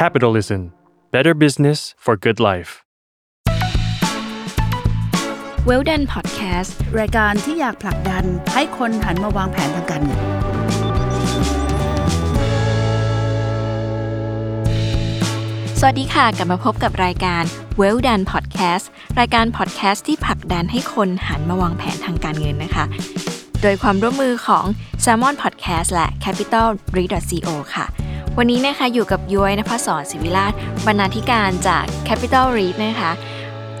Capitalism Better Business for Good Life w e l d o n Podcast รายการที่อยากผลักดันให้คนหันมาวางแผนทางการเงิน สวัสดีค่ะ กลับมาพบกับรายการ Well Done Podcast รายการ podcast ที่ผลักดันให้คนหันมาวางแผนทางการเงินนะคะ โดยความร่วมมือของ Salmon Podcast และ Capital r e Co ค่ะ วันนี้นะคะอยู่กับย้อยนภศรศิวิราชบรรณาธิการจาก Capital r e นะคะ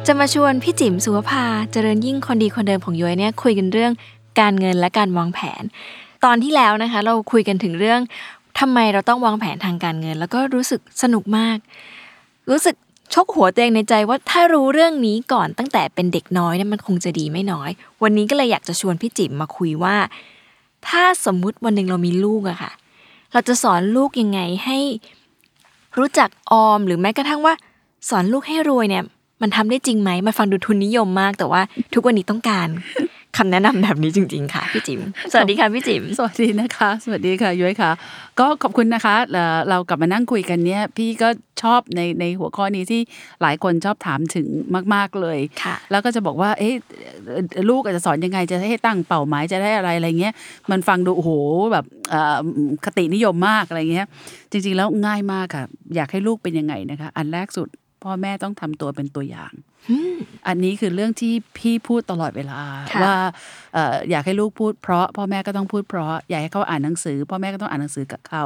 จะมาชวนพี่จิ๋มสุวภาเจริญยิ่งคนดีคนเดิมของย้อยเนี่ยคุยกันเรื่องการเงินและการวางแผน ตอนที่แล้วนะคะ เราคุยกันถึงเรื่องทำไมเราต้องวางแผนทางการเงิน แล้วก็รู้สึกสนุกมาก รู้สึก ชกหัวตัวเองในใจว่าถ้ารู้เรื่องนี้ก่อนตั้งแต่เป็นเด็กน้อยเนี่ยมันคงจะดีไม่น้อย วันนี้ก็เลยอยากจะชวนพี่จิ๋มมาคุยว่า ถ้าสมมุติวันหนึ่งเรามีลูกอะค่ะ เราจะสอนลูกยังไงให้รู้จักออมหรือแม้กระทั่งว่า สอนลูกให้รวยเนี่ย มันทำได้จริงไหมมันฟังดูทุนนิยมมาก แต่ว่าทุกวันนี้ต้องการ คำแนะนำแบบนี้จริง ๆ ค่ะพี่จิ๋มสวัสดีค่ะพี่จิ๋มสวัสดีนะคะ สวัสดีค่ะย้อยค่ะ ก็ขอบคุณนะคะเอ่อเรากลับมานั่งคุยกันเนี้ยพี่ก็ชอบในในหัวข้อนี้ที่หลายคนชอบถามถึงมาก ๆเลยค่ะแล้วก็จะบอกว่า เอ๊ะเอ่อลูกอาจจะสอนยังไงจะให้ตั้งเป้าหมายจะได้อะไรอะไรเงี้ย มันฟังดูโอ้โหแบบเอ่อคตินิยมมากอะไรเงี้ย จริง ๆ แล้วง่ายมากค่ะ อยากให้ลูกเป็นยังไงนะคะ อันแรกสุดพ่อแม่ต้องทำตัวเป็นตัวอย่าง อันนี้คือเรื่องที่พี่พูดตลอดเวลาค่ะว่าเอ่ออยากให้ลูกพูดเพราะพ่อแม่ก็ต้องพูดเพราะอยากให้เขาอ่านหนังสือ พ่อแม่ก็ต้องอ่านหนังสือกับเขา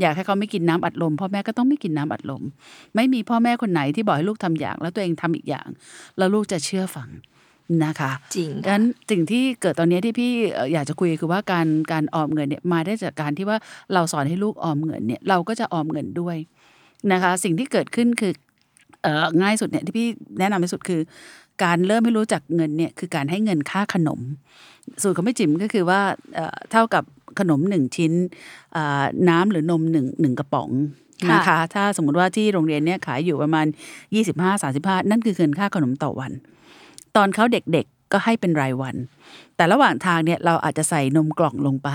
อยากให้เขาไม่กินน้ำอัดลม พ่อแม่ก็ต้องไม่กินน้ำอัดลม ไม่มีพ่อแม่คนไหนที่บอกให้ลูกทำอย่าง แล้วตัวเองทำอีกอย่าง แล้วลูกจะเชื่อฟังนะคะจริงดังนั้นสิ่งที่เกิดตอนนี้ที่พี่เอ่ออยากจะคุยคือว่าการการออมเงินเนี่ยมาได้จากการที่ว่าเราสอนให้ลูกออมเงินเนี่ยเราก็จะออมเงินด้วยนะคะ สิ่งที่เกิดขึ้นคือเอ่อ ง่ายสุดเนี่ยที่พี่แนะนำที่สุดคือ การเริ่มให้รู้จักเงินเนี่ยคือการให้เงินค่าขนม สูตรของแม่จิ๋มก็คือว่าเอ่อเท่ากับขนมหนึ่งชิ้นอ่าน้ำหรือนมหนึ่งหนึ่งกระป๋องนะคะถ้าสมมุติว่าที่โรงเรียนเนี่ยขายอยู่ประมาณ 25-35 นั่นคือเงินค่าขนมต่อวัน ตอนเขาเด็กๆก็ให้เป็นรายวัน แต่ระหว่างทางเนี่ยเราอาจจะใส่นมกล่องลงไป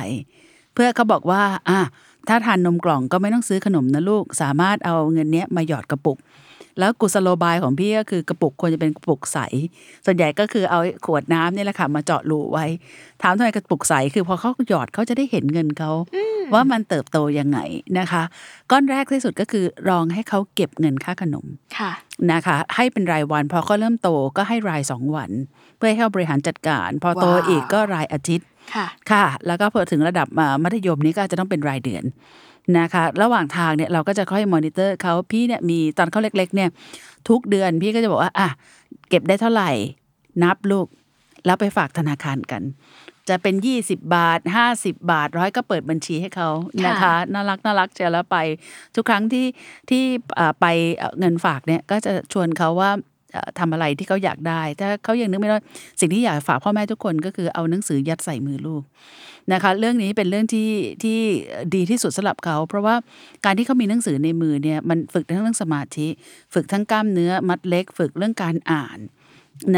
เพื่อเขาบอกว่าอะถ้าทานนมกล่องก็ไม่ต้องซื้อขนมนะลูก สามารถเอาเงินเนี้ยมาหยอดกระปุก แล้วกุศโลบายของพี่ก็คือกระปุกควรจะเป็นกระปุกใส ส่วนใหญ่ก็คือเอาขวดน้ำนี่แหละค่ะมาเจาะรูไว้ ถามทำไมกระปุกใส คือพอเขาหยอดเขาจะได้เห็นเงินเขาว่ามันเติบโตยังไงนะคะ ก้อนแรกที่สุดก็คือลองให้เขาเก็บเงินค่าขนมค่ะนะคะ ให้เป็นรายวันพอเขาเริ่มโตก็ให้รายสองวัน เพื่อให้เขาบริหารจัดการ พอโตว้าวอีกก็รายอาทิตย์ค่ะค่ะ แล้วก็พอถึงระดับอ่ามัธยมนี้ก็อาจจะต้องเป็นรายเดือน นะคะ ระหว่างทางเนี่ยเราก็จะค่อยมอนิเตอร์เขาพี่เนี่ยมีตอนเขาเล็กๆเนี่ยทุกเดือนพี่ก็จะบอกว่าอะเก็บได้เท่าไหร่ นับลูก แล้วไปฝากธนาคารกัน จะเป็น 20 บาท 50 บาทร้อยก็เปิดบัญชีให้เขานะคะค่ะน่ารักน่ารักเจอแล้วไป ทุกครั้งที่ที่อ่าไปเอ่อเงินฝากเนี่ยก็จะชวนเขาว่าเอ่อ ทำอะไรที่เขาอยากได้ ถ้าเขายังนึกไม่ได้สิ่งที่อยากฝากพ่อแม่ทุกคนก็คือเอาหนังสือยัดใส่มือลูกนะคะเรื่องนี้เป็นเรื่องที่ที่ดีที่สุดสำหรับเขา เพราะว่าการที่เขามีหนังสือในมือเนี่ยมันฝึกทั้งเรื่องสมาธิ ฝึกทั้งกล้ามเนื้อมัดเล็ก ฝึกเรื่องการอ่าน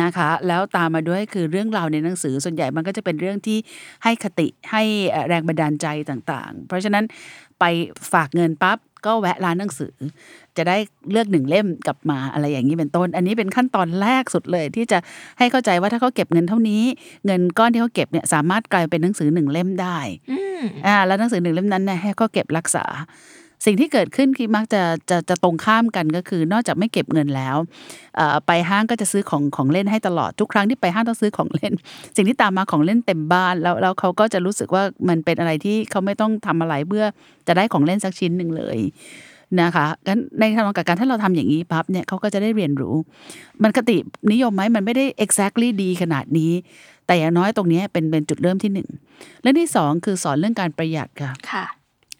นะคะแล้วตามมาด้วยคือเรื่องราวในหนังสือส่วนใหญ่มันก็จะเป็นเรื่องที่ให้คติให้แรงบันดาลใจต่างๆ เพราะฉะนั้นไปฝากเงินปั๊บ ก็แวะร้านหนังสือ จะได้เลือกหนึ่งเล่มกลับมาอะไรอย่างนี้เป็นต้น อันนี้เป็นขั้นตอนแรกสุดเลย ที่จะให้เข้าใจว่าถ้าเขาเก็บเงินเท่านี้ เงินก้อนที่เขาเก็บเนี่ยสามารถกลายเป็นหนังสือหนึ่งเล่มได้อืมอ่าแล้วหนังสือหนึ่งเล่มนั้นเนี่ยให้เขาเก็บรักษา สิ่งที่เกิดขึ้นคือมักจะจะจะตรงข้ามกันก็คือ นอกจากไม่เก็บเงินแล้วเอ่อไปห้างก็จะซื้อของของเล่นให้ตลอดทุกครั้งที่ไปห้างต้องซื้อของเล่น สิ่งที่ตามมาของเล่นเต็มบ้านแล้วแล้วเขาก็จะรู้สึกว่ามันเป็นอะไรที่เขาไม่ต้องทำอะไรเพื่อจะได้ของเล่นสักชิ้นหนึ่งเลยนะคะงั้นในทางกับการถ้าเราทำอย่างนี้ปั๊บเนี่ยเขาก็จะได้เรียนรู้ มันคตินิยมไหมมันไม่ได้ exactly ดีขนาดนี้ แต่อย่างน้อยตรงเนี้ยเป็นเป็นจุดเริ่มที่หนึ่งเรื่องที่สองคือสอนเรื่องการประหยัดค่ะค่ะ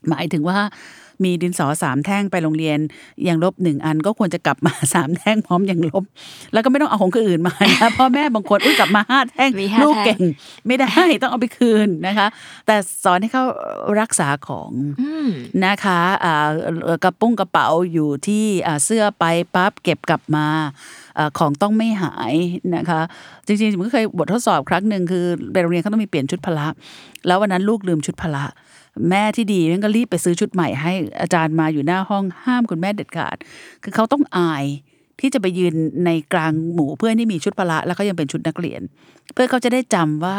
หมายถึงว่า มีดินสอสามแท่งไปโรงเรียนอย่างลบหนึ่งอันก็ควรจะกลับมาสามแท่งพร้อมอย่างลบ แล้วก็ไม่ต้องเอาของคนอื่นมานะพ่อแม่บางคนอุ้ยกลับมาห้าแท่งมีห้าลูกแท่งเก่ง ไม่ได้ต้องเอาไปคืนนะคะ แต่สอนให้เขารักษาของอืมนะคะอ่ากระปุ้งกระเป๋าอยู่ที่อ่าเสื้อไปปั๊บเก็บกลับมาอาของต้องไม่หายนะคะ จริงๆผมก็เคยบททดสอบครั้งหนึ่งคือไปโรงเรียนเขาต้องมีเปลี่ยนชุดพละ แล้ววันนั้นลูกลืมชุดพละ แม่ที่ดีแม่ก็รีบไปซื้อชุดใหม่ให้อาจารย์มาอยู่หน้าห้องห้ามคุณแม่เด็ดขาด คือเขาต้องอายที่จะไปยืนในกลางหมู่เพื่อนที่มีชุดพละแล้วก็ยังเป็นชุดนักเรียน เพื่อเขาจะได้จำว่า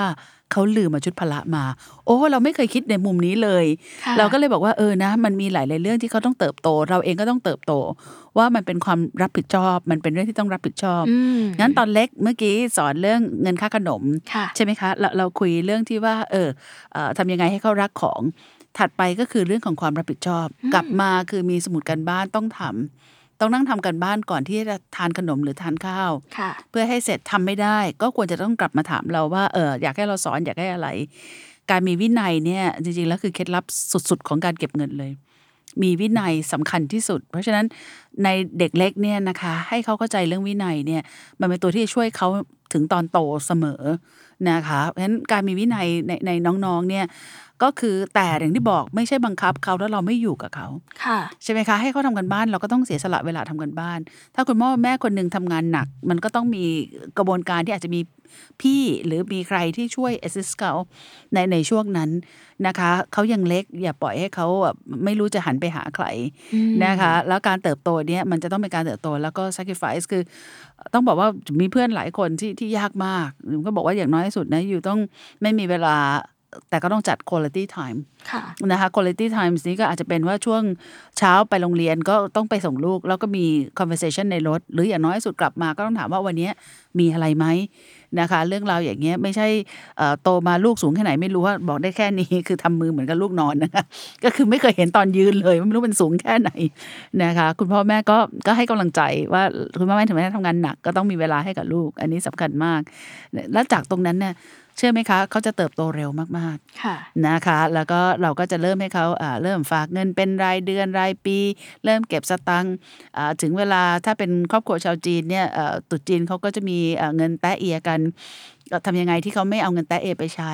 เขาลืมมาชุดพละมา โอ้เราไม่เคยคิดในมุมนี้เลยค่ะเราก็เลยบอกว่าเออนะ มันมีหลายๆเรื่องที่เขาต้องเติบโต เราเองก็ต้องเติบโต ว่ามันเป็นความรับผิดชอบ มันเป็นเรื่องที่ต้องรับผิดชอบอืมงั้นตอนเล็กเมื่อกี้สอนเรื่องเงินค่าขนมค่ะใช่ไหมคะเราเราคุยเรื่องที่ว่า เออเอ่อทำยังไงให้เขารักของถัดไปก็คือเรื่องของความรับผิดชอบ กลับมาคือมีสมุดการบ้านต้องทำ ต้องนั่งทำกันบ้านก่อนที่จะทานขนมหรือทานข้าวค่ะเพื่อให้เสร็จทำไม่ได้ ก็ควรจะต้องกลับมาถามเราว่าเอออยากให้เราสอนอยากให้อะไร การมีวินัยเนี่ยจริงๆแล้วคือเคล็ดลับสุดๆ ของการเก็บเงินเลย มีวินัยสำคัญที่สุด เพราะฉะนั้นในเด็กเล็กเนี่ยนะคะ ให้เขาเข้าใจเรื่องวินัยเนี่ยมันเป็นตัวที่จะช่วยเขาถึงตอนโตเสมอนะคะ เพราะฉะนั้นการมีวินัยในในน้องๆเนี่ยก็คือแต่อย่างที่บอกไม่ใช่บังคับเขาแล้วเราไม่อยู่กับเขาค่ะ ใช่ไหมคะให้เขาทำกันบ้านเราก็ต้องเสียสละเวลาทำกันบ้าน ถ้าคุณพ่อแม่คนหนึ่งทำงานหนัก มันก็ต้องมีกระบวนการที่อาจจะมีพี่หรือมีใครที่ช่วย assist เขาในในช่วงนั้นนะคะเขายังเล็กอย่าปล่อยให้เขาแบบไม่รู้จะหันไปหาใครอืมนะคะ แล้วการเติบโตเนี่ยมันจะต้องเป็นการเติบโตแล้วก็ sacrifice คือ ต้องบอกว่ามีเพื่อนหลายคนที่ที่ยากมากก็บอกว่าอย่างน้อยที่สุดนะอยู่ต้องไม่มีเวลา แต่ก็ต้องจัด quality time ค่ะนะคะ quality times นี้ก็อาจจะเป็นว่าช่วงเช้าไปโรงเรียนก็ต้องไปส่งลูก แล้วก็มี conversation ในรถ หรืออย่างน้อยที่สุดกลับมาก็ต้องถามว่าวันนี้มีอะไรไหมนะคะเรื่องราวอย่างเงี้ยไม่ใช่เอ่อโตมาลูกสูงแค่ไหนไม่รู้ว่าบอกได้แค่นี้คือทำมือเหมือนกับลูกนอนนะคะก็คือไม่เคยเห็นตอนยืนเลยไม่รู้มันสูงแค่ไหนนะคะ คุณพ่อแม่ก็ก็ให้กำลังใจว่าคุณพ่อแม่ถึงแม้จะทำงานหนักก็ต้องมีเวลาให้กับลูก อันนี้สำคัญมาก แล้วจากตรงนั้นเนี่ย เชื่อไหมคะ เขาจะเติบโตเร็วมากๆค่ะนะคะ แล้วก็เราก็จะเริ่มให้เขาอ่าเริ่มฝากเงินเป็นรายเดือนรายปี เริ่มเก็บสตังค์อ่าถึงเวลาถ้าเป็นครอบครัวชาวจีนเนี่ยเอ่อตรุษจีนเขาก็จะมีเอ่อเงินแตะเอียกันก็ทำยังไงที่เขาไม่เอาเงินแตะเอไปใช้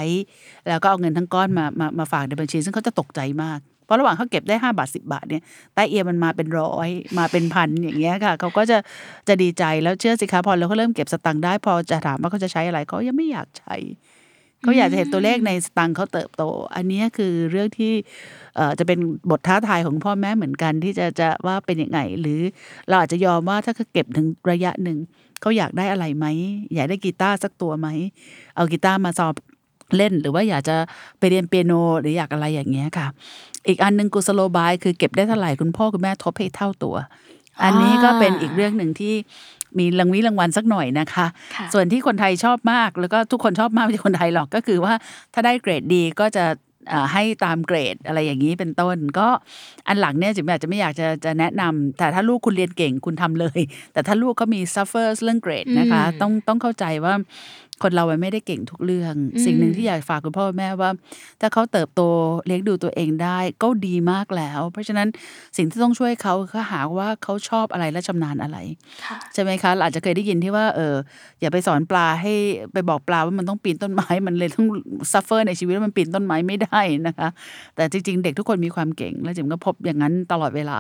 แล้วก็เอาเงินทั้งก้อนมามามาฝากในบัญชี ซึ่งเขาจะตกใจมากเพราะระหว่างเขาเก็บได้5บาท10 บาทเนี่ยแตะเอียมันมาเป็นร้อยมาเป็นพันอย่างเงี้ยค่ะเขาก็จะจะดีใจแล้วเชื่อสิคะพอเราเขาเริ่มเก็บสตังค์ได้พอจะถามว่าเขาจะใช้อะไรเขายังไม่อยากใช้ เขาอยากจะเห็นตัวเลขในสตังค์เขาเติบโต อันเนี้ยคือเรื่องที่เอ่อจะเป็นบทท้าทายของพ่อแม่เหมือนกันที่จะจะว่าเป็นยังไง หรือเราอาจจะยอมว่าถ้าเขาเก็บถึงระยะหนึ่งเขาอยากได้อะไรไหมอยากได้กีตาร์สักตัวไหมเอากีตาร์มาสอบเล่นหรือว่าอยากจะไปเรียนเปียโนหรืออยากอะไรอย่างเงี้ยค่ะ อีกอันหนึ่งกุสโลบายคือเก็บได้เท่าไหร่คุณพ่อคุณแม่ทบให้เท่าตัว อันนี้ก็เป็นอีกเรื่องหนึ่งที่ มีรางวิรางวัลสักหน่อยนะคะค่ะส่วนที่คนไทยชอบมาก แล้วก็ทุกคนชอบมากไม่ใช่คนไทยหรอกก็คือว่าถ้าได้เกรดดีก็จะอ่าให้ตามเกรดอะไรอย่างนี้เป็นต้น ก็อันหลังเนี่ยจิ๋มอาจจะไม่อยากจะจะแนะนำแต่ถ้าลูกคุณเรียนเก่งคุณทำเลย แต่ถ้าลูกก็มี suffer เรื่องเกรดนะคะอืมต้องต้องเข้าใจว่า คนเรามันไม่ได้เก่งทุกเรื่องอืมสิ่งหนึ่งที่อยากฝากคุณพ่อแม่ว่า ถ้าเขาเติบโตเลี้ยงดูตัวเองได้ก็ดีมากแล้ว เพราะฉะนั้นสิ่งที่ต้องช่วยเขาคือหาว่าเขาชอบอะไรและชำนาญอะไรค่ะใช่ไหมคะเราอาจจะเคยได้ยินที่ว่าเอออย่าไปสอนปลาให้ไปบอกปลาว่ามันต้องปีนต้นไม้มันเลยต้องซัฟเฟอร์ในชีวิตว่ามันปีนต้นไม้ไม่ได้นะคะ แต่จริง ๆ เด็กทุกคนมีความเก่ง และจิ๋มก็พบอย่างนั้นตลอดเวลา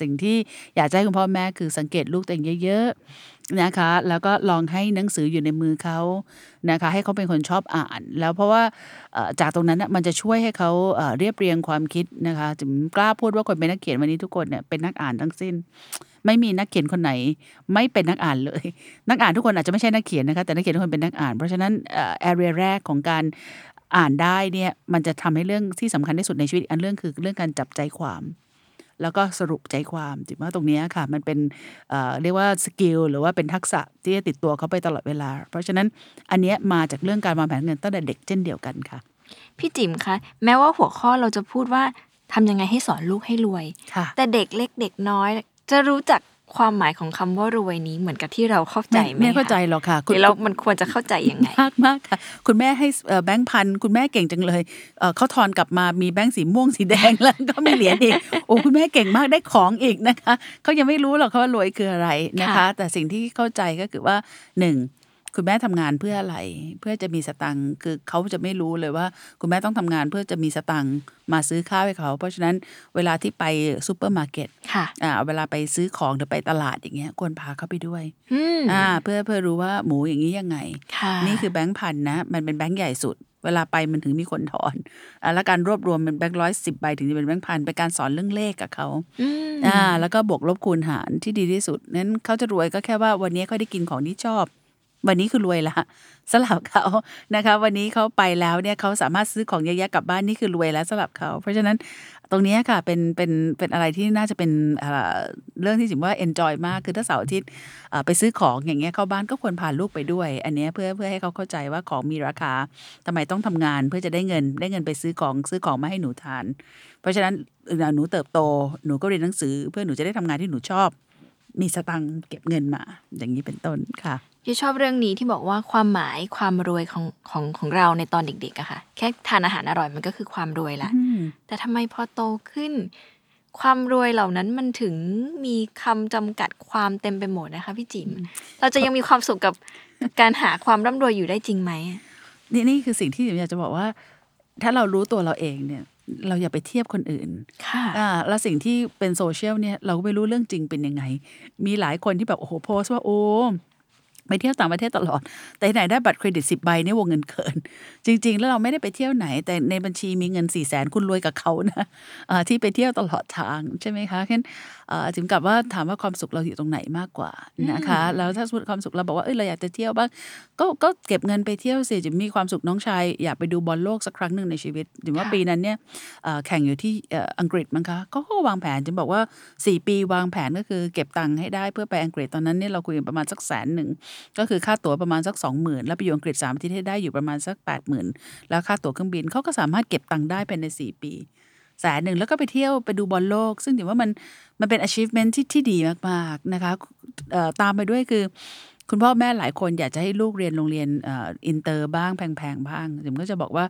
สิ่งที่อยากจะให้คุณพ่อแม่คือสังเกตลูกตัวเองเยอะๆ นะคะ แล้วก็ลองให้หนังสืออยู่ในมือเขานะคะ ให้เขาเป็นคนชอบอ่าน แล้วเพราะว่าจากตรงนั้นมันจะช่วยให้เขาเรียบเรียงความคิดนะคะจิ๋มกล้าพูดว่าคนเป็นนักเขียนวันนี้ทุกคนเนี่ยเป็นนักอ่านทั้งสิ้น ไม่มีนักเขียนคนไหน ไม่เป็นนักอ่านเลย นักอ่านทุกคนอาจจะไม่ใช่นักเขียนนะคะแต่นักเขียนทุกคนเป็นนักอ่าน เพราะฉะนั้นแอเรียแรกของการอ่านได้เนี่ยมันจะทำให้เรื่องที่สำคัญที่สุดในชีวิตอันเรื่องคือเรื่องการจับใจความ แล้วก็สรุปใจความจิว่าตรงเนี้ยค่ะ มันเป็นเอ่อเรียกว่าสกิลหรือว่าเป็นทักษะที่จะติดตัวเขาไปตลอดเวลา เพราะฉะนั้นอันเนี้ยมาจากเรื่องการวางแผนเงินตั้งแต่เด็กเช่นเดียวกันค่ะ พี่จิ๋มคะแม้ว่าหัวข้อเราจะพูดว่าทำยังไงให้สอนลูกให้รวยค่ะแต่เด็กเล็กเด็กน้อย จะรู้จักความหมายของคำว่ารวยนี้เหมือนกับที่เราเข้าใจไหมไม่เข้าใจคะหรอกค่ะหรือเรามันควรจะเข้าใจยังไงมากมากค่ะ คุณแม่ให้เอ่อแบงค์พันคุณแม่เก่งจังเลยเอ่อเขาทอนกลับมามีแบงค์สีม่วงสีแดงแล้วก็มีเหรียญอีกโอ้คุณแม่เก่งมากได้ของอีกนะคะเขายังไม่รู้หรอกเขาว่ารวยคืออะไรนะคะค่ะแต่สิ่งที่เข้าใจก็คือว่าหนึ่ง คุณแม่ทำงานเพื่ออะไร เพื่อจะมีสตังค์คือเขาจะไม่รู้เลยว่า คุณแม่ต้องทำงานเพื่อจะมีสตังค์มาซื้อข้าวให้เขา เพราะฉะนั้นเวลาที่ไปซูเปอร์มาร์เก็ตค่ะอ่าเวลาไปซื้อของหรือไปตลาดอย่างเงี้ยควรพาเขาไปด้วยอืมอ่าเพื่อเพื่อรู้ว่าหมูอย่างนี้ยังไงค่ะนี่คือแบงค์พันนะ มันเป็นแบงค์ใหญ่สุด เวลาไปมันถึงมีคนทอนอ่าแล้วการรวบรวมเป็นแบงค์ร้อยสิบใบถึงจะเป็นแบงค์พันเป็นการสอนเรื่องเลขกับเขาอืมอ่าแล้วก็บวกลบคูณหารที่ดีที่สุดนั้นเขาจะรวยก็แค่ว่าวันนี้เขาได้กินของที่ชอบ วันนี้คือรวยละสำหรับเขานะคะ วันนี้เขาไปแล้วเนี่ยเขาสามารถซื้อของเยอะแยะกลับบ้านนี่คือรวยแล้วสำหรับเขา เพราะฉะนั้นตรงนี้ค่ะเป็นเป็นเป็นอะไรที่น่าจะเป็นเรื่องที่จิมว่า enjoy มากคือถ้าเสาร์อาทิตย์ไปซื้อของอย่างเงี้ยเข้าบ้านก็ควรพาลูกไปด้วย อันนี้เพื่อเพื่อให้เขาเข้าใจว่าของมีราคาทำไมต้องทำงานเพื่อจะได้เงินได้เงินไปซื้อของซื้อของมาให้หนูทาน เพราะฉะนั้นหนูเติบโตหนูก็เรียนหนังสือ เพื่อหนูจะได้ทำงานที่หนูชอบ มีสตังค์เก็บเงินมา อย่างนี้เป็นต้นค่ะ ที่ชอบเรื่องนี้ที่บอกว่าความหมายความรวยของของของเราในตอนเด็กๆอะค่ะ แค่ทานอาหารอร่อยมันก็คือความรวยละแต่ทำไมพอโตขึ้น ความรวยเหล่านั้นมันถึงมีคำจำกัดความเต็มไปหมดนะคะพี่จิมเราจะยังมีความสุขกับการหาความร่ำรวยอยู่ได้จริงไหมนี่นี่คือสิ่งที่ผมอยากจะบอกว่า ถ้าเรารู้ตัวเราเองเนี่ย เราอย่าไปเทียบคนอื่น ค่ะอ่าแล้วสิ่งที่เป็นโซเชียลเนี่ยเราก็ไม่รู้เรื่องจริงเป็นยังไง มีหลายคนที่แบบโอ้โหโพสต์ว่าโอ้ ไปเที่ยวต่างประเทศตลอด แต่ไหนได้บัตรเครดิตสิบใบเนี่ยวงเงินเกิน จริง ๆ แล้วเราไม่ได้ไปเที่ยวไหน แต่ในบัญชีมีเงินสี่แสนคุณรวยกับเขานะอ่าที่ไปเที่ยวตลอดทางใช่ไหมคะแค่นั้นอ่าถึงกับว่าถามว่าความสุขเราอยู่ตรงไหนมากกว่านะคะ แล้วถ้าสมมติความสุขเราบอกว่าเอ้ยเราอยากจะเที่ยวบ้างก็ก็เก็บเงินไปเที่ยวสิจะมีความสุขน้องชายอยากไปดูบอลโลกสักครั้งหนึ่งในชีวิตถึงว่าค่ะปีนั้นเนี่ยเอ่อแข่งอยู่ที่เอ่ออังกฤษมั้งคะก็วางแผนจะบอกว่า 4 ปีวางแผนก็คือเก็บตังค์ให้ได้เพื่อไปอังกฤษตอนนั้นเนี่ยเราคุยกันประมาณสักแสนหนึ่งก็คือค่าตั๋วประมาณสักสองหมื่นแล้วไปอยู่อังกฤษสามอาทิตย์ให้ได้อยู่ประมาณสักแปดหมื่นแล้วค่าตั๋วเครื่องบินเขาก็สามารถเก็บตังค์ได้ภายในสี่ปีแสนหนึ่งแล้วก็ไปเที่ยวไปดูบอลโลก ซึ่งถือว่ามันมันเป็น achievement ที่ที่ดีมากๆนะคะตามไปด้วยคือ คุณพ่อแม่หลายคนอยากจะให้ลูกเรียนโรงเรียนอินเตอร์บ้างแพงๆบ้างผมก็จะบอกว่า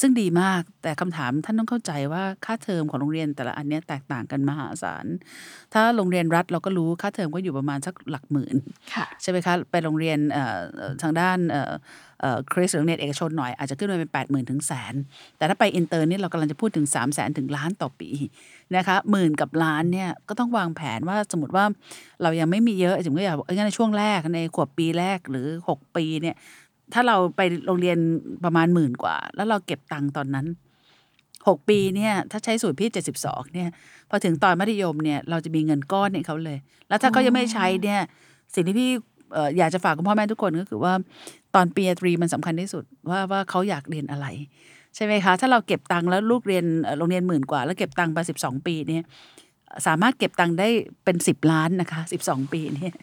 ซึ่งดีมาก แต่คำถามท่านต้องเข้าใจว่าค่าเทอมของโรงเรียนแต่ละอันเนี้ยแตกต่างกันมหาศาล ถ้าโรงเรียนรัฐเราก็รู้ค่าเทอมก็อยู่ประมาณสักหลักหมื่นใช่ไหมคะ ไปโรงเรียนทางด้านคริสต์หรือเรียนเอกชนหน่อยอาจจะขึ้นไปเป็นแปดหมื่นถึงแสน แต่ถ้าไปอินเตอร์นี่เรากำลังจะพูดถึง 3 0 0แสนถึงล้านต่อปีนะคะหมื่นกับล้านเนี่ยก็ต้องวางแผนว่าสมมติว่าเรายังไม่มีเยอะถึงก็อยากบอกเอ้ยงั้นในช่วงแรกในขวบปีแรกหรือ 6 ปีเนี่ย ถ้าเราไปโรงเรียนประมาณหมื่นกว่า แล้วเราเก็บตังค์ตอนนั้น6ปีเนี่ยถ้าใช้สูตรพี่72เนี่ยพอถึงตอนมัธยมเนี่ยเราจะมีเงินก้อนให้เขาเลย แล้วถ้าเขายังไม่ใช้เนี่ยสิ่งที่พี่อยากจะฝากคุณพ่อแม่ทุกคนก็คือว่าตอนปริญญาตรีมันสำคัญที่สุดว่าว่าเขาอยากเรียนอะไร ใช่ไหมคะ ถ้าเราเก็บตังค์แล้วลูกเรียนโรงเรียนหมื่นกว่า แล้วเก็บตังค์ไปสิบสองปีเนี่ยสามารถเก็บตังค์ได้เป็นสิบล้านนะคะสิบสองปีเนี่ย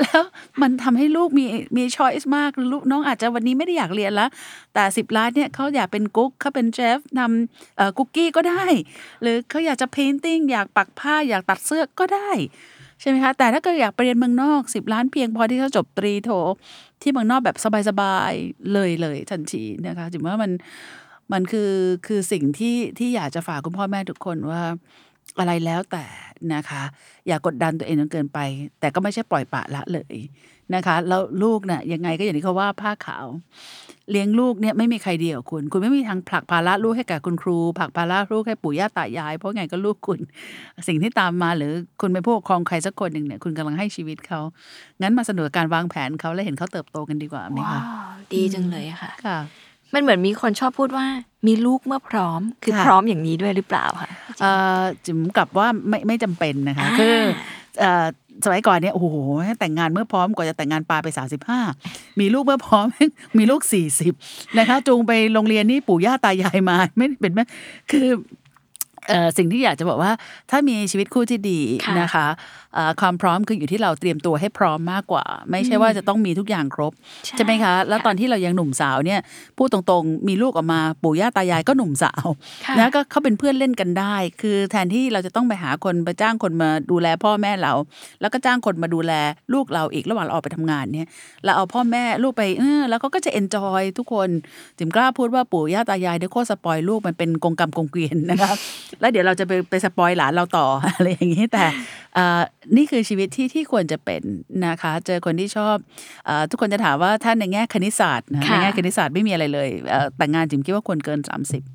แล้วมันทำให้ลูกมีมีช้อยส์มากลูกน้องอาจจะวันนี้ไม่ได้อยากเรียนแล้วแต่สิบล้านเนี่ยเขาอยากเป็นกุ๊กเขาเป็นเชฟทำเอ่อคุกกี้ก็ได้ หรือเขาอยากจะเพนติ้งอยากปักผ้าอยากตัดเสื้อก็ได้ใช่ไหมคะแต่ถ้าเกิดอยากไปเรียนเมืองนอกสิบล้านเพียงพอที่เขาจบตรีโท ที่เมืองนอกแบบสบายๆเลยเลยทันทีนะคะถือว่ามันมันคือคือสิ่งที่ที่อยากจะฝากคุณพ่อแม่ทุกคนว่าอะไรแล้วแต่ นะคะ อย่ากดดันตัวเองจนเกินไป แต่ก็ไม่ใช่ปล่อยปละละเลยนะคะแล้วลูกน่ะยังไงก็อย่างที่เขาว่าผ้าขาว เลี้ยงลูกเนี่ยไม่มีใครเดียวคุณ คุณไม่มีทางผลักภาระลูกให้กับคุณครูผลักภาระลูกให้ปู่ย่าตายาย เพราะไงก็ลูกคุณ สิ่งที่ตามมาหรือคุณเป็นผู้ปกครองใครสักคนหนึ่งเนี่ยคุณกำลังให้ชีวิตเขางั้นมาสนุกกับการวางแผนเขาและเห็นเขาเติบโตกันดีกว่าไหมว้าคะวดีจังเลยอะค่ะค่ะ มันเหมือนมีคนชอบพูดว่ามีลูกเมื่อพร้อม คือค่ะพร้อมอย่างนี้ด้วยหรือเปล่าคะเอ่อจิ๋มกลับว่าไม่ไม่จำเป็นนะคะอ่าคือเอ่อสมัยก่อนเนี่ยโอ้โหแต่งงานเมื่อพร้อมกว่าจะแต่งงานปาไปสาสิบห้ามีลูกเมื่อพร้อม มีลูกสี่สิบนะคะจูงไปโรงเรียนนี่ปู่ย่าตายายมาไม่ได้เป็นไหมคือเอ่อสิ่งที่อยากจะบอกว่าถ้ามีชีวิตคู่ที่ดีค่ะนะคะเอ่อความพร้อมคืออยู่ที่เราเตรียมตัวให้พร้อมมากกว่า ไม่ใช่ว่าจะต้องมีทุกอย่างครบ ใช่ไหมคะ แล้วตอนที่เรายังหนุ่มสาวเนี่ยพูดตรงๆ มีลูกออกมาปู่ย่าตายายก็หนุ่มสาวค่ะนะก็เขาเป็นเพื่อนเล่นกันได้ คือแทนที่เราจะต้องไปหาคนไปจ้างคนมาดูแลพ่อแม่เรา แล้วก็จ้างคนมาดูแลลูกเราอีกระหว่างเราออกไปทำงานเนี่ยเราเอาพ่อแม่ลูกไปเออแล้วเขาก็จะ enjoy ทุกคนจิมกล้าพูดว่าปู่ย่าตายายเดี๋ยวโคตร spoil ลูกมันเป็นกงกรรมกงเกวียนนะครับแล้วเดี๋ยวเราจะไปไป spoil หลานเราต่ออะไรอย่างนี้แต่เอ่อนี่คือชีวิตที่ที่ควรจะเป็นนะคะ เจอคนที่ชอบเออทุกคนจะถามว่าถ้าในแง่คณิตศาสตร์นะในค่ะแง่คณิตศาสตร์ไม่มีอะไรเลยเอ่อแต่งงานจิมคิดว่าควรเกิน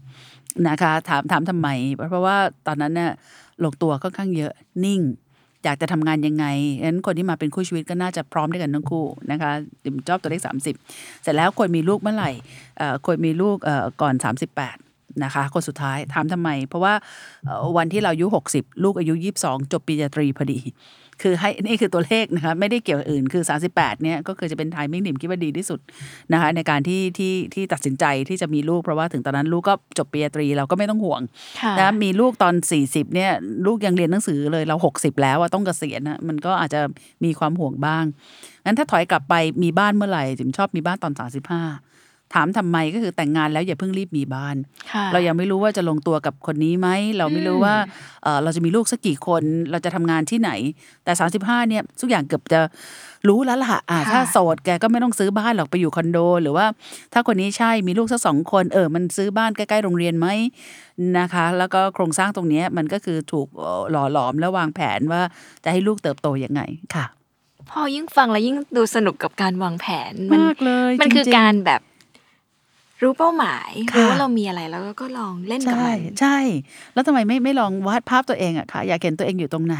30 นะคะ ถามถามทำไม เพราะว่าตอนนั้นเนี่ยลงตัวค่อนข้างเยอะนิ่ง อยากจะทำงานยังไงงั้นคนที่มาเป็นคู่ชีวิตก็น่าจะพร้อมด้วยกันทั้งคู่นะคะจิมชอบตัวเลข30 เสร็จแล้วควรมีลูกเมื่อไหร่เอ่อควรมีลูกเอ่อก่อน 38 นะคะ คนสุดท้ายถามทำไม เพราะว่าเอ่อวันที่เราอายุ 60 ลูกอายุ 22 จบปริญญาตรีพอดี คือให้นี่คือตัวเลขนะคะไม่ได้เกี่ยวกับอื่นคือ 38เนี่ยก็คือจะเป็นไทมิ่งดิ่มคิดว่าดีที่สุดนะคะในการที่ที่ที่ตัดสินใจที่จะมีลูก เพราะว่าถึงตอนนั้นลูกก็จบปริญญาตรีเราก็ไม่ต้องห่วงค่ะนะมีลูกตอน 40เนี่ยลูกยังเรียนหนังสือเลยเรา 60 แล้วอะต้องเกษียณนะมันก็อาจจะมีความห่วงบ้างงั้นถ้าถอยกลับไปมีบ้านเมื่อไหร่จิมชอบมีบ้านตอน 35 ถามทำไมก็คือแต่งงานแล้วอย่าเพิ่งรีบมีบ้านค่ะเรายังไม่รู้ว่าจะลงตัวกับคนนี้ไหม เราไม่รู้ว่าเอ่อเราจะมีลูกสักกี่คน เราจะทำงานที่ไหน แต่ 35เนี่ยทุกอย่างเกือบจะรู้แล้วล่ะอ่าค่ะถ้าโสดแกก็ไม่ต้องซื้อบ้านหรอกไปอยู่คอนโด หรือว่าถ้าคนนี้ใช่มีลูกสักสองคนเออมันซื้อบ้านใกล้ๆโรงเรียนไหมนะคะ แล้วก็โครงสร้างตรงเนี้ยมันก็คือถูกเอ่อหล่อหลอมและวางแผนว่าจะให้ลูกเติบโตยังไงค่ะพอยิ่งฟังแล้วยิ่งดูสนุกกับการวางแผนมัมากเลย มันคือจงๆการแบบ รู้เป้าหมายค่ะรู้ว่าเรามีอะไรแล้วก็ลองเล่นกับใช่มันใช่ แล้วทำไมไม่ไม่ลองวาดภาพตัวเองอะคะอยากเห็นตัวเองอยู่ตรงไหน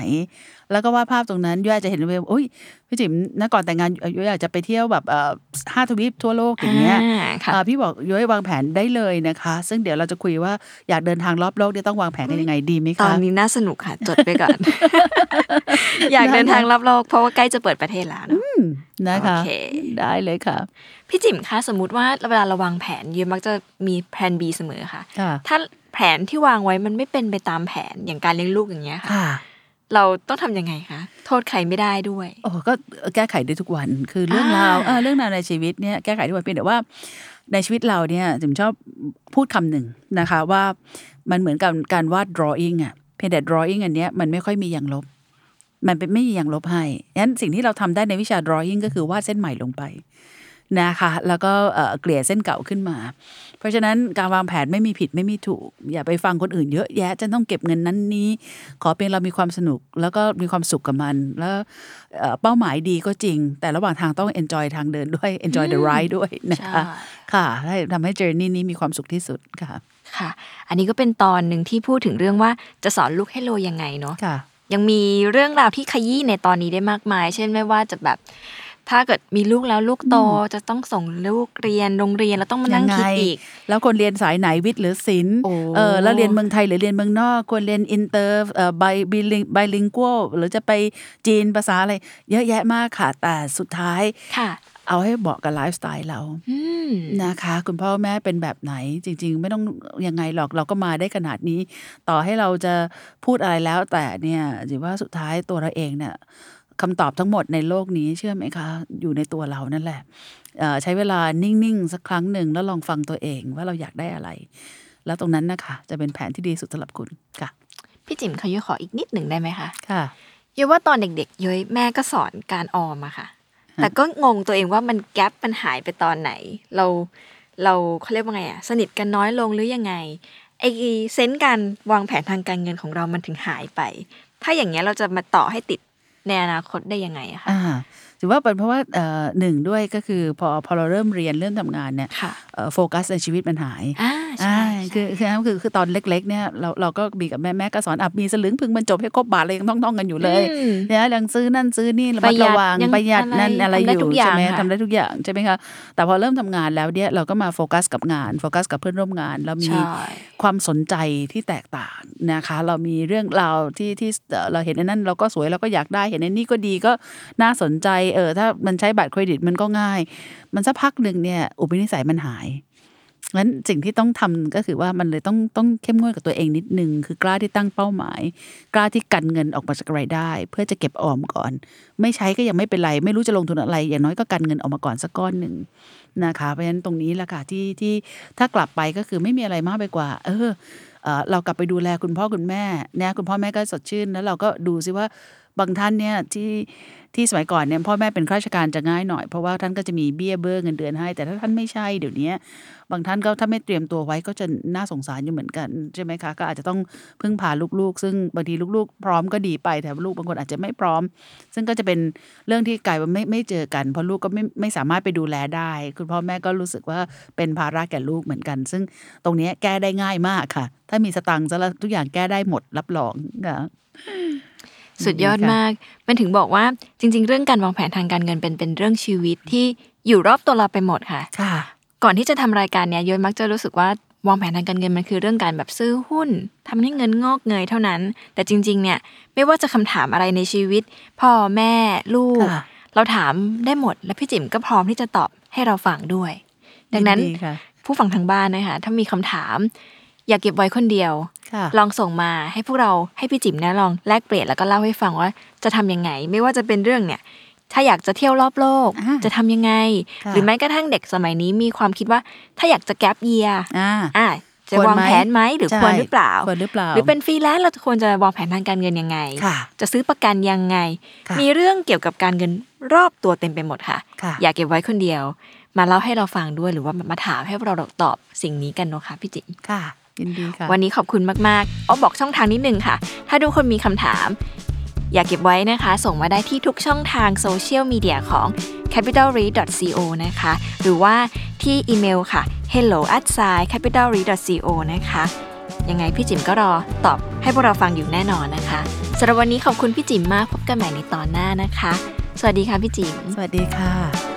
แล้วก็วาดภาพตรงนั้นย่อยจะเห็นเลยว่าอุ้ยพี่จิ๋มนะก่อนแต่งงานยุ้ยอยากจะไปเที่ยวแบบเอ่อห้าทวีปทั่วโลกอย่างเงี้ยอ่าค่ะอ่าพี่บอกยุ้ยวางแผนได้เลยนะคะ ซึ่งเดี๋ยวเราจะคุยว่าอยากเดินทางรอบโลกเนี่ยต้องวางแผนกันยังไงดีไหมตอคะนนี้น่าสนุกค่ะจดไปก่อน อยากเดินทางรอบโลกเพราะว่าใกล้จะเปิดประเทศแล้วเนอะนะคะโอเคได้เลยค่ะ พี่จิ๋มคะสมมติว่าเวลาเราวางแผนเยอะมักจะมีแผน B เสมอค่ะค่ะ ถ้าแผนที่วางไว้มันไม่เป็นไปตามแผนอย่างการเลี้ยงลูกอย่างเงี้ยค่ะค่ะเราต้องทำยังไงคะ โทษใครไม่ได้ด้วยโอ้ก็แก้ไขได้ทุกวันคือเรื่องราวอ่าเออเรื่องราวในชีวิตเนี่ยแก้ไขทุกวันเพียงแต่ว่าในชีวิตเราเนี่ยจิมชอบพูดคำหนึ่งนะคะว่ามันเหมือนกับการวาด drawing อะเพียงแต่ drawing อันเนี้ยมันไม่ค่อยมีอย่างลบ มันเป็นไม่มีอย่างลบให้งั้นสิ่งที่เราทำได้ในวิชา drawing ก็คือวาดเส้นใหม่ลงไปนะคะแล้วก็เอ่อเกลี่ยเส้นเก่าขึ้นมา เพราะฉะนั้นการวางแผนไม่มีผิดไม่มีถูก อย่าไปฟังคนอื่นเยอะแยะจะต้องเก็บเงินนั้นนี้ ขอเพียงเรามีความสนุกแล้วก็มีความสุขกับมัน แล้วเอ่อเป้าหมายดีก็จริง แต่ระหว่างทางต้อง enjoy ทางเดินด้วย enjoy the ride ด้วยนะคะใช่ค่ะให้ทำให้ journey นี้มีความสุขที่สุดค่ะค่ะ อันนี้ก็เป็นตอนหนึ่งที่พูดถึงเรื่องว่าจะสอนลูกให้รวยยังไงเนาะค่ะ ยังมีเรื่องราวที่ขยี้ในตอนนี้ได้มากมาย เช่นไม่ว่าจะแบบ ถ้าเกิดมีลูกแล้วลูกโตจะต้องส่งลูกเรียนโรงเรียนแล้วต้องมานั่งคิดอีก แล้วคนเรียนสายไหนวิทย์หรือศิลป์โอ้เออแล้วเรียนเมืองไทยหรือเรียนเมืองนอกควรเรียนอินเตอร์เอ่อ bi bilingual หรือจะไปจีนภาษาอะไร เยอะแยะมากค่ะ แต่สุดท้ายค่ะเอาให้เหมาะกับไลฟ์สไตล์เราอืมนะคะ คุณพ่อแม่เป็นแบบไหน จริง ๆ ไม่ต้องยังไงหรอกเราก็มาได้ขนาดนี้ ต่อให้เราจะพูดอะไรแล้วแต่เนี่ยจิว่าสุดท้ายตัวเราเองเนี่ย คำตอบทั้งหมดในโลกนี้เชื่อไหมคะ อยู่ในตัวเรานั่นแหละเอ่อใช้เวลานิ่ง ๆ สักครั้งหนึ่งแล้วลองฟังตัวเองว่าเราอยากได้อะไร แล้วตรงนั้นนะคะ จะเป็นแผนที่ดีสุดสำหรับคุณค่ะ พี่จิ๋มเขายุ้ยขออีกนิดหนึ่งได้ไหมคะค่ะยุ้ยว่าตอนเด็ก ๆยุ้ยแม่ก็สอนการออมอะค่ะ แต่ก็งงตัวเองว่ามันแกลบมันหายไปตอนไหน เราเราเขาเรียกว่าไงอะสนิทกันน้อยลงหรือยังไงไอเซนส์การวางแผนทางการเงินของเรามันถึงหายไป ถ้าอย่างเงี้ยเราจะมาต่อให้ติด ในอนาคตได้ยังไงอะคะอ่า ถือว่าเป็นเพราะว่าเอ่อหนึ่งด้วยก็คือพอพอเราเริ่มเรียนเริ่มทำงานเนี่ยค่ะเอ่อโฟกัสในชีวิตมันหายอ่าใช่อ่าใช่คือคือคือคือตอนเล็กๆเนี่ยเราเราก็มีกับแม่แม่ก็สอนอับมีสลึงพึงบรรจบให้ครบบาทเลยยังท่องๆกันอยู่เลยอืมเนี่ยยังซื้อนั่นซื้อนี่ระปมัดระหยัระดวังยังประหยัดนั่นอะอะไรไรทำได้อยู่ทุกอย่างใช่ไหมค่ะทำได้ทุกอย่างใช่ไหมคะแต่พอเริ่มทำงานแล้วเนี่ยเราก็มาโฟกัสกับงานโฟกัสกับเพื่อนร่วมงาน เรามีใช่ความสนใจที่แตกต่างนะคะ เรามีเรื่องราวที่ที่เอ่อเราเห็นในนั้นเราก็สวยเราก็อยากได้เห็นในนี้ก็ดีก็น่าสนใจเออถ้ามันใช้บัตรเครดิตมันก็ง่าย มันสักพักหนึ่งเนี่ย อุปนิสัยมันหายงั้นสิ่งที่ต้องทำก็คือว่ามันเลยต้องต้องเข้มงวดกับตัวเองนิดนึง คือกล้าที่ตั้งเป้าหมาย กล้าที่กันเงินออกมาจากรายได้ เพื่อจะเก็บออมก่อน ไม่ใช้ก็ยังไม่เป็นไร ไม่รู้จะลงทุนอะไร อย่างน้อยก็กันเงินออกมาก่อนสักก้อนหนึ่งนะคะ เพราะฉะนั้นตรงนี้แหละค่ะที่ที่ถ้ากลับไปก็คือไม่มีอะไรมากไปกว่า เออเรากลับไปดูแลคุณพ่อคุณแม่เนี่ยคุณพ่อแม่ก็สดชื่น แล้วเราก็ดูซิว่าางท่านเนี่ยที่ที่สมัยก่อนเนี่ยพ่อแม่เป็นข้าราชการจะง่ายหน่อย เพราะว่าท่านก็จะมีเบี้ยเบิ้งเงินเดือนให้ แต่ถ้าท่านไม่ใช่เดี๋ยวนี้บางท่านก็ถ้าไม่เตรียมตัวไว้ก็จะน่าสงสารอยู่เหมือนกันใช่ไหมคะก็อาจจะต้องพึ่งพาลูกๆ ซึ่งบางทีลูกๆ พร้อมก็ดีไปแต่ลูกบางคนอาจจะไม่พร้อม ซึ่งก็จะเป็นเรื่องที่กลายว่าไม่ไม่เจอกัน เพราะลูกก็ไม่ไม่สามารถไปดูแลได้ คุณพ่อแม่ก็รู้สึกว่าเป็นภาระแก่ลูกเหมือนกัน ซึ่งตรงนี้แก้ได้ง่ายมากค่ะ ถ้ามีสตังค์จะแล้วทุกอย่างแก้ได้หมดรับรองค่ะ สุดยอดมาก มันถึงบอกว่าจริง ๆ เรื่องการวางแผนทางการเงินเป็นเป็นเรื่องชีวิตที่อยู่รอบตัวเราไปหมดค่ะค่ะก่อนที่จะทำรายการเนี้ยย้อยมักจะรู้สึกว่าวางแผนทางการเงินมันคือเรื่องการแบบซื้อหุ้นทำให้เงินงอกเงยเท่านั้น แต่จริง ๆ เนี่ยไม่ว่าจะคำถามอะไรในชีวิต พ่อแม่ลูกค่ะเราถามได้หมด และพี่จิ๋มก็พร้อมที่จะตอบให้เราฟังด้วย ดังนั้นยิดีค่ะผู้ฟังทางบ้านนะคะถ้ามีคำถาม อย่าเก็บไว้คนเดียวค่ะลองส่งมาให้พวกเราให้พี่จิ๋มเนี่ยลองแลกเปลี่ยนแล้วก็เล่าให้ฟังว่าจะทำยังไง ไม่ว่าจะเป็นเรื่องเนี่ย ถ้าอยากจะเที่ยวรอบโลกอ่าจะทำยังไงค่ะหรือแม้กระทั่งเด็กสมัยนี้มีความคิดว่า ถ้าอยากจะแกลบเยียอ่าอ่าจะควรไหมวางแผนไหมหรือใช่ควรหรือเปล่าควรหรือเปล่า หรือเป็นฟรีแลนซ์เราควรจะวางแผนทางการเงินยังไงค่ะจะซื้อประกันยังไงค่ะมีเรื่องเกี่ยวกับการเงินรอบตัวเต็มไปหมดค่ะค่ะ อย่าเก็บไว้คนเดียว มาเล่าให้เราฟังด้วยหรือว่ามาถามให้เราตอบสิ่งนี้กันเนาะค่ะพี่จิ๋มค่ะ ยินดีค่ะ วันนี้ขอบคุณมากๆเอาบอกช่องทางนิดนึงค่ะ ถ้าทุกคนมีคำถาม อย่าเก็บไว้นะคะ ส่งมาได้ที่ทุกช่องทางโซเชียลมีเดียของ capitalread.co นะคะ หรือว่าที่อีเมลค่ะ hello at capitalread.co นะคะ ยังไงพี่จิ๋มก็รอตอบให้พวกเราฟังอยู่แน่นอนนะคะสำหรับวันนี้ขอบคุณพี่จิ๋มมากพบกันใหม่ในตอนหน้านะคะ สวัสดีค่ะพี่จิ๋มสวัสดีค่ะ